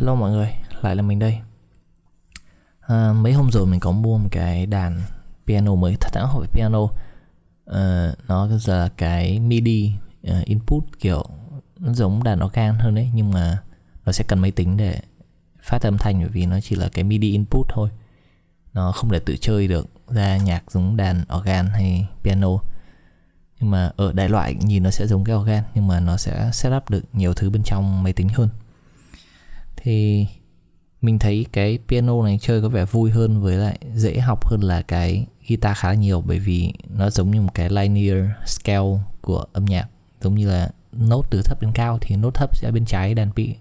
hello mọi người, lại là mình đây. À, Mấy hôm rồi mình có mua một cái đàn piano mới Thật ra không phải piano. À, Nó là cái MIDI uh, input kiểu Nó giống đàn organ hơn đấy Nhưng mà nó sẽ cần máy tính để phát âm thanh Bởi vì nó chỉ là cái MIDI input thôi. Nó không thể tự chơi được ra nhạc giống đàn organ hay piano. Nhưng mà ở đại loại nhìn nó sẽ giống cái organ nhưng mà nó sẽ setup được nhiều thứ bên trong máy tính hơn thì mình thấy cái piano này chơi có vẻ vui hơn với lại dễ học hơn là cái guitar khá là nhiều, bởi vì nó giống như một cái linear scale của âm nhạc. Giống như là nốt từ thấp đến cao thì nốt thấp sẽ bên trái đàn bị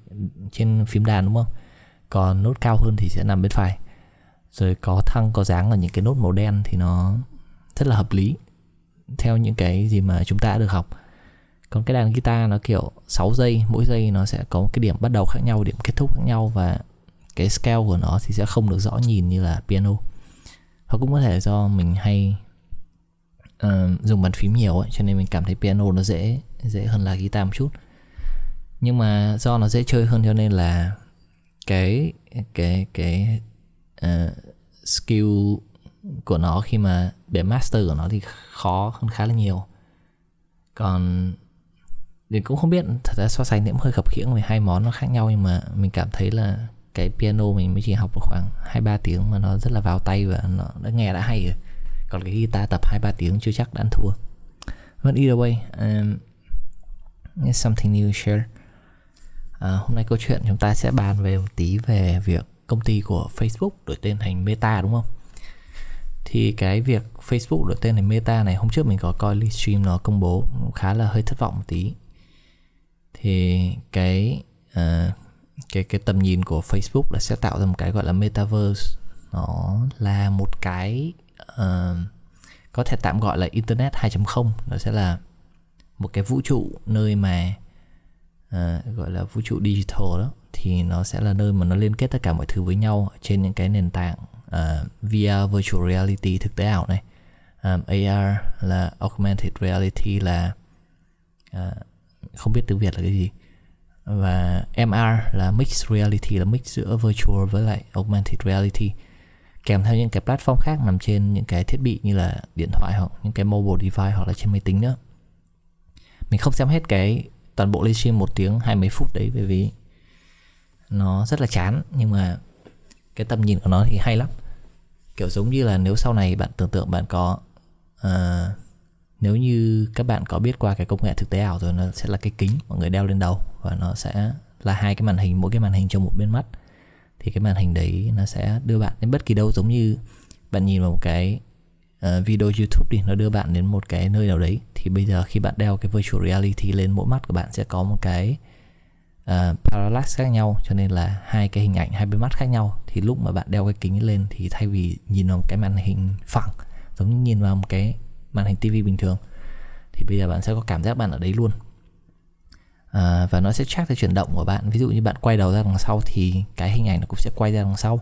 trên phím đàn, đúng không? Còn nốt cao hơn thì sẽ nằm bên phải. Rồi có thăng, có dáng là những cái nốt màu đen thì nó rất là hợp lý theo những cái gì mà chúng ta đã được học còn cái đàn guitar nó kiểu 6 giây mỗi giây nó sẽ có một cái điểm bắt đầu khác nhau điểm kết thúc khác nhau và cái scale của nó thì sẽ không được rõ nhìn như là piano. Hoặc cũng có thể do mình hay uh, dùng bàn phím nhiều ấy cho nên mình cảm thấy piano nó dễ dễ hơn là guitar một chút. Nhưng mà do nó dễ chơi hơn cho nên là cái cái cái uh, skill của nó khi mà để master của nó thì khó hơn khá là nhiều. Còn mình cũng không biết thật ra so sánh thì cũng hơi khập khiễng về hai món nó khác nhau nhưng mà mình cảm thấy là cái piano mình mới chỉ học được khoảng hai ba tiếng mà nó rất là vào tay và nó đã nghe đã hay rồi. Còn cái guitar tập hai ba tiếng chưa chắc đã ăn thua. But either way um, it's something new share. À, hôm nay câu chuyện chúng ta sẽ bàn về một tí về việc công ty của Facebook đổi tên thành Meta đúng không? Thì cái việc Facebook đổi tên thành Meta này hôm trước mình có coi livestream nó công bố khá là hơi thất vọng một tí thì cái uh, cái cái tầm nhìn của Facebook là sẽ tạo ra một cái gọi là metaverse. Nó là một cái uh, có thể tạm gọi là internet 2.0 nó sẽ là một cái vũ trụ nơi mà uh, gọi là vũ trụ digital đó. Thì nó sẽ là nơi mà nó liên kết tất cả mọi thứ với nhau trên những cái nền tảng uh, VR virtual reality thực tế ảo này. Um, AR là augmented reality là uh, không biết tiếng Việt là cái gì. Và MR là mixed reality là mix giữa virtual với lại augmented reality. Kèm theo những cái platform khác nằm trên những cái thiết bị như là điện thoại hoặc những cái mobile device hoặc là trên máy tính nữa. Mình không xem hết cái toàn bộ livestream một tiếng hai mấy phút đấy bởi vì nó rất là chán. Nhưng mà cái tầm nhìn của nó thì hay lắm. Kiểu giống như là nếu sau này bạn tưởng tượng bạn có uh, nếu như các bạn có biết qua cái công nghệ thực tế ảo rồi nó sẽ là cái kính mọi người đeo lên đầu và nó sẽ là hai cái màn hình mỗi cái màn hình trong một bên mắt. Thì cái màn hình đấy nó sẽ đưa bạn đến bất kỳ đâu giống như bạn nhìn vào một cái uh, video YouTube đi nó đưa bạn đến một cái nơi nào đấy. Thì bây giờ khi bạn đeo cái virtual reality lên mỗi mắt của bạn sẽ có một cái uh, parallax khác nhau cho nên là hai cái hình ảnh hai bên mắt khác nhau. Thì lúc mà bạn đeo cái kính lên thì thay vì nhìn vào một cái màn hình phẳng giống như nhìn vào một cái màn hình tivi bình thường thì bây giờ bạn sẽ có cảm giác bạn ở đấy luôn. À, và nó sẽ track cái chuyển động của bạn. Ví dụ như bạn quay đầu ra đằng sau thì cái hình ảnh nó cũng sẽ quay ra đằng sau.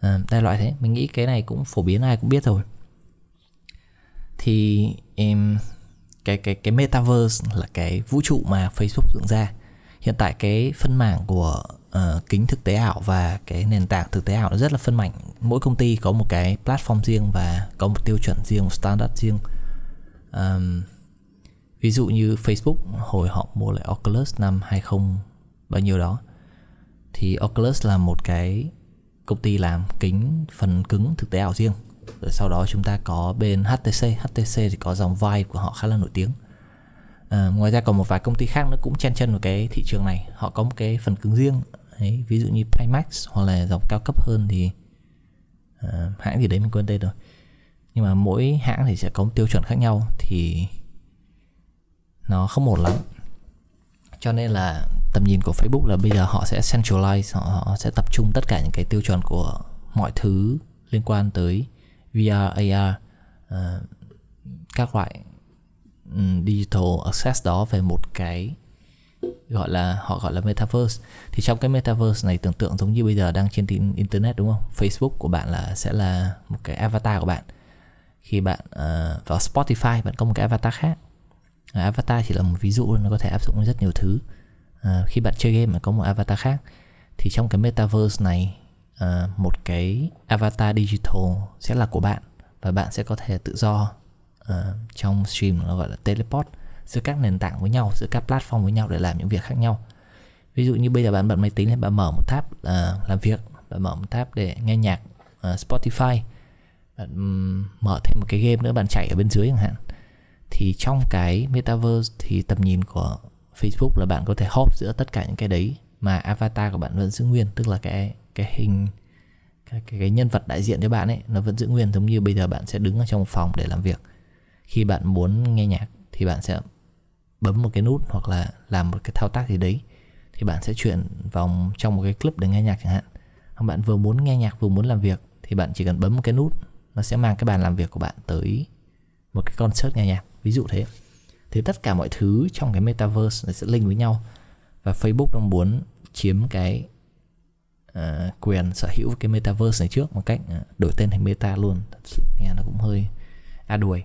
À, đại loại thế. Mình nghĩ cái này cũng phổ biến ai cũng biết rồi. Thì em cái cái cái metaverse là cái vũ trụ mà Facebook dựng ra. Hiện tại cái phân mảng của uh, kính thực tế ảo và cái nền tảng thực tế ảo nó rất là phân mảnh mỗi công ty có một cái platform riêng và có một tiêu chuẩn riêng một standard riêng. Um, ví dụ như Facebook hồi họ mua lại Oculus năm 20 bao nhiêu đó thì Oculus là một cái công ty làm kính phần cứng thực tế ảo riêng. Rồi sau đó chúng ta có bên HTC HTC thì có dòng Vive của họ khá là nổi tiếng. À, ngoài ra còn một vài công ty khác nó cũng chen chân vào cái thị trường này. Họ có một cái phần cứng riêng Đấy, ví dụ như Pimax hoặc là dòng cao cấp hơn thì uh, hãng gì đấy mình quên tên rồi. Nhưng mà mỗi hãng thì sẽ có một tiêu chuẩn khác nhau thì nó không một lắm. Cho nên là tầm nhìn của Facebook là bây giờ họ sẽ centralize họ, họ sẽ tập trung tất cả những cái tiêu chuẩn của mọi thứ liên quan tới VR, AR uh, à, các loại um, digital access đó về một cái gọi là họ gọi là metaverse. Thì trong cái metaverse này tưởng tượng giống như bây giờ đang trên internet đúng không? Facebook của bạn là sẽ là một cái avatar của bạn. Khi bạn uh, vào Spotify bạn có một cái avatar khác. Uh, avatar chỉ là một ví dụ nó có thể áp dụng rất nhiều thứ. Uh, khi bạn chơi game bạn có một avatar khác. Thì trong cái metaverse này uh, một cái avatar digital sẽ là của bạn và bạn sẽ có thể tự do uh, trong stream nó gọi là teleport giữa các nền tảng với nhau giữa các platform với nhau để làm những việc khác nhau. Ví dụ như bây giờ bạn bật máy tính thì bạn mở một tab uh, làm việc bạn mở một tab để nghe nhạc uh, Spotify bạn um, mở thêm một cái game nữa bạn chạy ở bên dưới chẳng hạn. Thì trong cái metaverse thì tầm nhìn của Facebook là bạn có thể hop giữa tất cả những cái đấy mà avatar của bạn vẫn giữ nguyên tức là cái cái hình cái, cái, cái nhân vật đại diện cho bạn ấy nó vẫn giữ nguyên giống như bây giờ bạn sẽ đứng ở trong phòng để làm việc. Khi bạn muốn nghe nhạc thì bạn sẽ bấm một cái nút hoặc là làm một cái thao tác gì đấy thì bạn sẽ chuyển vào trong một cái clip để nghe nhạc chẳng hạn. Hoặc bạn vừa muốn nghe nhạc vừa muốn làm việc thì bạn chỉ cần bấm một cái nút nó sẽ mang cái bàn làm việc của bạn tới một cái concert nghe nhạc. Ví dụ thế. Thì tất cả mọi thứ trong cái metaverse này sẽ link với nhau. Và Facebook đang muốn chiếm cái uh, quyền sở hữu cái metaverse này trước một cách uh, đổi tên thành meta luôn. Thật sự nghe nó cũng hơi a đuổi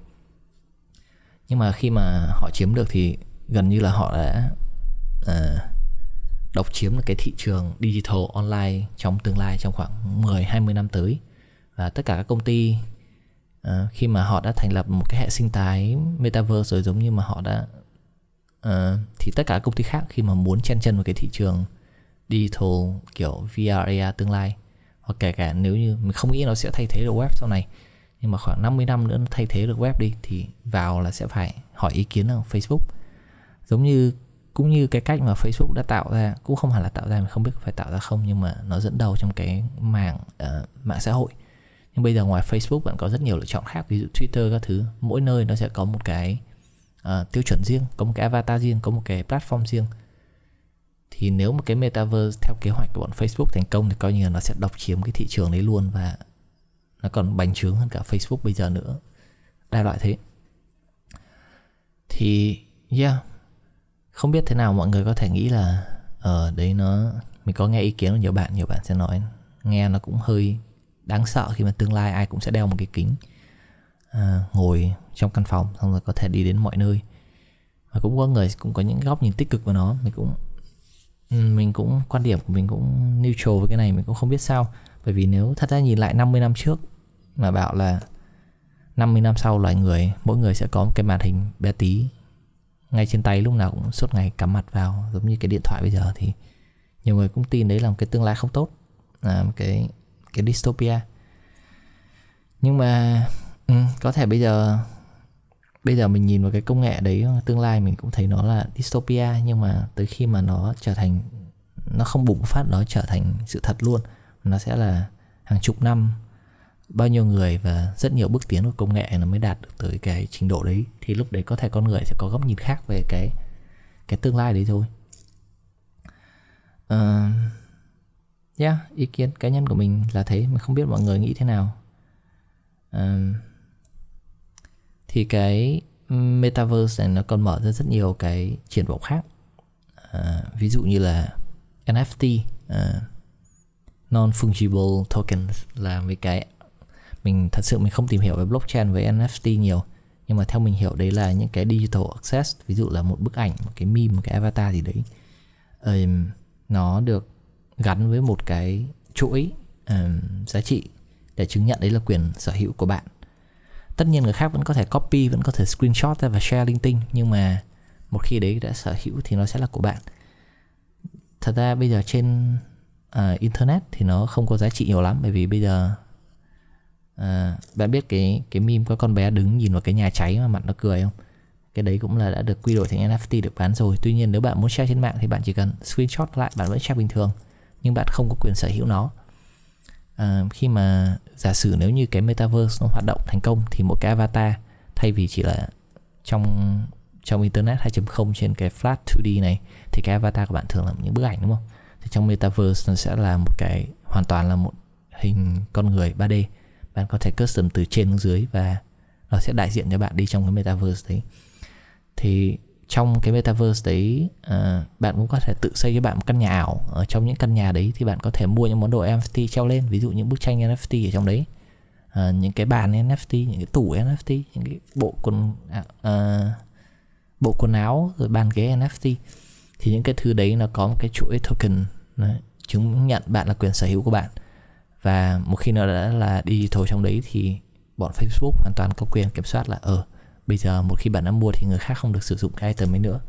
nhưng mà khi mà họ chiếm được thì gần như là họ đã uh, độc chiếm được cái thị trường digital online trong tương lai trong khoảng 10 20 năm tới. Và tất cả các công ty uh, khi mà họ đã thành lập một cái hệ sinh thái metaverse rồi giống như mà họ đã uh, thì tất cả các công ty khác khi mà muốn chen chân vào cái thị trường digital kiểu VR AR tương lai hoặc kể cả nếu như mình không nghĩ nó sẽ thay thế được web sau này nhưng mà khoảng 50 năm nữa nó thay thế được web đi thì vào là sẽ phải hỏi ý kiến ở Facebook. Giống như cũng như cái cách mà Facebook đã tạo ra cũng không hẳn là tạo ra mình không biết phải tạo ra không nhưng mà nó dẫn đầu trong cái mảng uh, ờ, mạng xã hội. Nhưng bây giờ ngoài Facebook bạn có rất nhiều lựa chọn khác ví dụ Twitter các thứ. Mỗi nơi nó sẽ có một cái uh, tiêu chuẩn riêng có một cái avatar riêng có một cái platform riêng. Thì nếu một cái metaverse theo kế hoạch của bọn Facebook thành công thì coi như là nó sẽ độc chiếm cái thị trường đấy luôn và nó còn bành trướng hơn cả Facebook bây giờ nữa. Đại loại thế. Thì yeah. Không biết thế nào mọi người có thể nghĩ là ở uh, đấy nó mình có nghe ý kiến của nhiều bạn nhiều bạn sẽ nói. Nghe nó cũng hơi đáng sợ khi mà tương lai ai cũng sẽ đeo một cái kính à, ngồi trong căn phòng xong rồi có thể đi đến mọi nơi. Và cũng có người cũng có những góc nhìn tích cực của nó. Mình cũng mình cũng quan điểm của mình cũng neutral với cái này mình cũng không biết sao. Bởi vì nếu thật ra nhìn lại 50 năm trước mà bảo là 50 năm sau loài người mỗi người sẽ có một cái màn hình bé tí. Ngay trên tay lúc nào cũng suốt ngày cắm mặt vào giống như cái điện thoại bây giờ thì nhiều người cũng tin đấy là một cái tương lai không tốt là một cái cái dystopia. Nhưng mà ừ, có thể bây giờ bây giờ mình nhìn vào cái công nghệ đấy tương lai mình cũng thấy nó là dystopia nhưng mà tới khi mà nó trở thành nó không bùng phát nó trở thành sự thật luôn nó sẽ là hàng chục năm bao nhiêu người và rất nhiều bước tiến của công nghệ nó mới đạt được tới cái trình độ đấy thì lúc đấy có thể con người sẽ có góc nhìn khác về cái cái tương lai đấy thôi. Uh, yeah ý kiến cá nhân của mình là thế mình không biết mọi người nghĩ thế nào. Uh, thì cái metaverse này nó còn mở ra rất nhiều cái triển vọng khác. Uh, ví dụ như là NFT uh, non fungible tokens là mấy cái mình thật sự mình không tìm hiểu về blockchain với NFT nhiều. Nhưng mà theo mình hiểu đấy là những cái digital access ví dụ là một bức ảnh một cái meme một cái avatar gì đấy um, nó được gắn với một cái chuỗi um, giá trị để chứng nhận đấy là quyền sở hữu của bạn. Tất nhiên người khác vẫn có thể copy vẫn có thể screenshot ra và share linh tinh nhưng mà một khi đấy đã sở hữu thì nó sẽ là của bạn. Thật ra bây giờ trên uh, internet thì nó không có giá trị nhiều lắm bởi vì bây giờ à, bạn biết cái cái meme có con bé đứng nhìn vào cái nhà cháy mà mặt nó cười không? Cái đấy cũng là đã được quy đổi thành NFT được bán rồi. Tuy nhiên nếu bạn muốn share trên mạng thì bạn chỉ cần screenshot lại bạn vẫn share bình thường nhưng bạn không có quyền sở hữu nó. À, khi mà giả sử nếu như cái metaverse nó hoạt động thành công thì một cái avatar thay vì chỉ là trong trong internet 2.0 trên cái flat 2D này thì cái avatar của bạn thường là những bức ảnh đúng không? Thì trong metaverse nó sẽ là một cái hoàn toàn là một hình con người 3D bạn có thể custom từ trên xuống dưới và nó sẽ đại diện cho bạn đi trong cái metaverse đấy. Thì trong cái metaverse đấy uh, bạn cũng có thể tự xây cho bạn một căn nhà ảo. Ở trong những căn nhà đấy thì bạn có thể mua những món đồ NFT treo lên ví dụ những bức tranh NFT ở trong đấy. Uh, những cái bàn NFT những cái tủ NFT những cái bộ quần uh, bộ quần áo rồi bàn ghế NFT thì những cái thứ đấy nó có một cái chuỗi token chứng nhận bạn là quyền sở hữu của bạn và một khi nó đã là digital trong đấy thì bọn Facebook hoàn toàn có quyền kiểm soát là ờ, bây giờ một khi bạn đã mua thì người khác không được sử dụng cái item ấy nữa.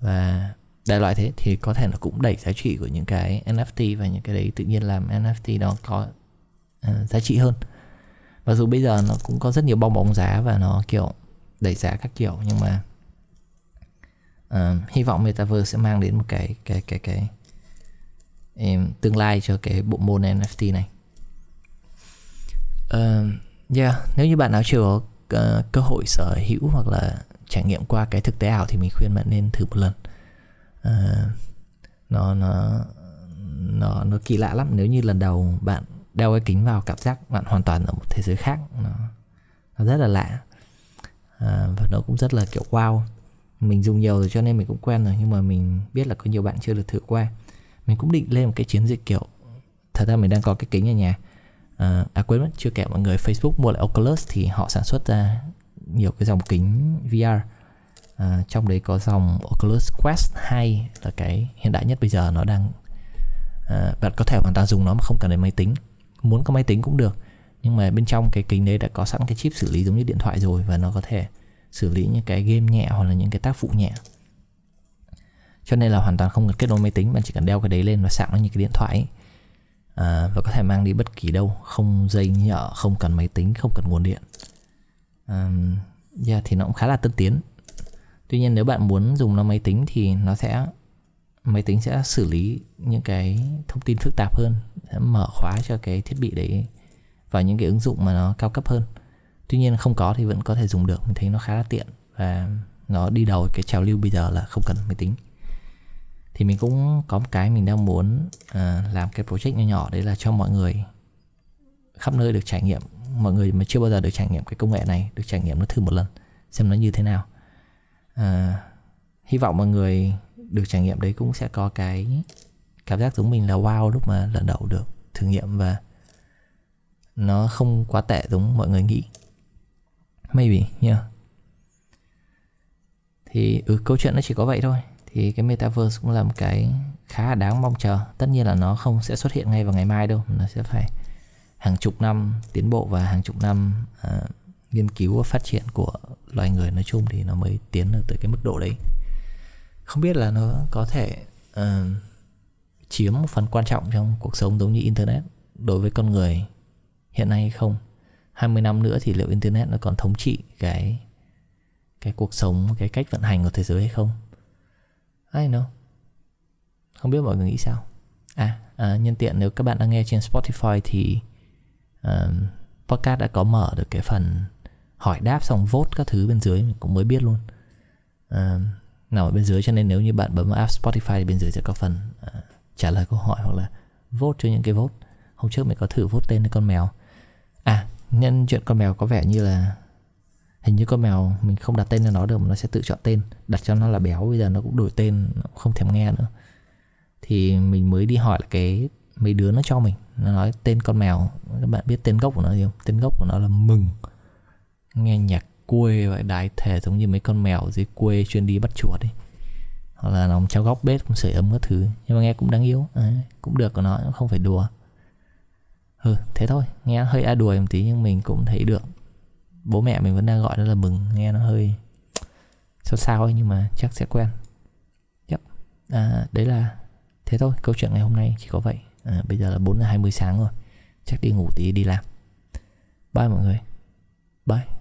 Và đại loại thế thì có thể nó cũng đẩy giá trị của những cái NFT và những cái đấy tự nhiên làm NFT đó có uh, giá trị hơn. Mặc dù bây giờ nó cũng có rất nhiều bong bóng giá và nó kiểu đẩy giá các kiểu nhưng mà uh, hy vọng metaverse sẽ mang đến một cái cái cái cái, cái tương lai cho cái bộ môn NFT này. Uh, yeah, nếu như bạn nào chưa có uh, cơ hội sở hữu hoặc là trải nghiệm qua cái thực tế ảo thì mình khuyên bạn nên thử một lần. Uh, nó nó nó nó kỳ lạ lắm nếu như lần đầu bạn đeo cái kính vào cảm giác bạn hoàn toàn ở một thế giới khác nó nó rất là lạ à, và nó cũng rất là kiểu wow mình dùng nhiều rồi cho nên mình cũng quen rồi nhưng mà mình biết là có nhiều bạn chưa được thử qua mình cũng định lên một cái chiến dịch kiểu thật ra mình đang có cái kính ở nhà. À, à quên mất chưa kể mọi người Facebook mua lại Oculus thì họ sản xuất ra nhiều cái dòng kính VR à, trong đấy có dòng Oculus Quest 2 là cái hiện đại nhất bây giờ nó đang à, bạn có thể hoàn toàn dùng nó mà không cần đến máy tính. Muốn có máy tính cũng được nhưng mà bên trong cái kính đấy đã có sẵn cái chip xử lý giống như điện thoại rồi và nó có thể xử lý những cái game nhẹ hoặc là những cái tác vụ nhẹ cho nên là hoàn toàn không cần kết nối máy tính bạn chỉ cần đeo cái đấy lên và sạc nó như cái điện thoại ấy. À, và có thể mang đi bất kỳ đâu không dây nhợ không cần máy tính không cần nguồn điện. À, yeah, thì nó cũng khá là tân tiến. Tuy nhiên nếu bạn muốn dùng nó máy tính thì nó sẽ máy tính sẽ xử lý những cái thông tin phức tạp hơn sẽ mở khóa cho cái thiết bị đấy và những cái ứng dụng mà nó cao cấp hơn. Tuy nhiên không có thì vẫn có thể dùng được mình thấy nó khá là tiện và nó đi đầu cái trào lưu bây giờ là không cần máy tính thì mình cũng có một cái mình đang muốn uh, làm cái project nhỏ nhỏ đấy là cho mọi người khắp nơi được trải nghiệm. Mọi người mà chưa bao giờ được trải nghiệm cái công nghệ này được trải nghiệm nó thử một lần xem nó như thế nào. Uh, hy vọng mọi người được trải nghiệm đấy cũng sẽ có cái cảm giác giống mình là wow lúc mà lần đầu được thử nghiệm và nó không quá tệ giống mọi người nghĩ. Maybe yeah. Thì ừ, câu chuyện nó chỉ có vậy thôi thì cái metaverse cũng là một cái khá là đáng mong chờ. Tất nhiên là nó không sẽ xuất hiện ngay vào ngày mai đâu nó sẽ phải hàng chục năm tiến bộ và hàng chục năm uh, nghiên cứu và phát triển của loài người nói chung thì nó mới tiến được tới cái mức độ đấy. Không biết là nó có thể uh, chiếm một phần quan trọng trong cuộc sống giống như internet đối với con người hiện nay hay không? 20 năm nữa thì liệu internet nó còn thống trị cái cái cuộc sống cái cách vận hành của thế giới hay không? I know. Không biết mọi người nghĩ sao. À, à nhân tiện nếu các bạn đang nghe trên Spotify thì uh, podcast đã có mở được cái phần hỏi đáp xong vote các thứ bên dưới mình cũng mới biết luôn. Um, uh, nằm ở bên dưới cho nên nếu như bạn bấm app Spotify thì bên dưới sẽ có phần uh, trả lời câu hỏi hoặc là vote cho những cái vote. Hôm trước mình có thử vote tên con mèo. À nhân chuyện con mèo có vẻ như là hình như con mèo mình không đặt tên cho nó được mà nó sẽ tự chọn tên. Đặt cho nó là béo bây giờ nó cũng đổi tên không thèm nghe nữa. Thì mình mới đi hỏi là cái mấy đứa nó cho mình. Nó nói tên con mèo các bạn biết tên gốc của nó gì không? Tên gốc của nó là mừng. Nghe nhạc quê vậy đái thể giống như mấy con mèo dưới quê chuyên đi bắt chuột ấy. Hoặc là nó trong góc bếp cũng sưởi ấm các thứ. Nhưng mà nghe cũng đáng yêu. À, cũng được của nó không phải đùa. Ừ thế thôi. Nghe hơi a đùa một tí nhưng mình cũng thấy được bố mẹ mình vẫn đang gọi nó là mừng nghe nó hơi sao sao ấy nhưng mà chắc sẽ quen. Yep. à, đấy là thế thôi câu chuyện ngày hôm nay chỉ có vậy. À, bây giờ là 4 giờ 20 sáng rồi chắc đi ngủ tí đi làm. Bye mọi người. Bye.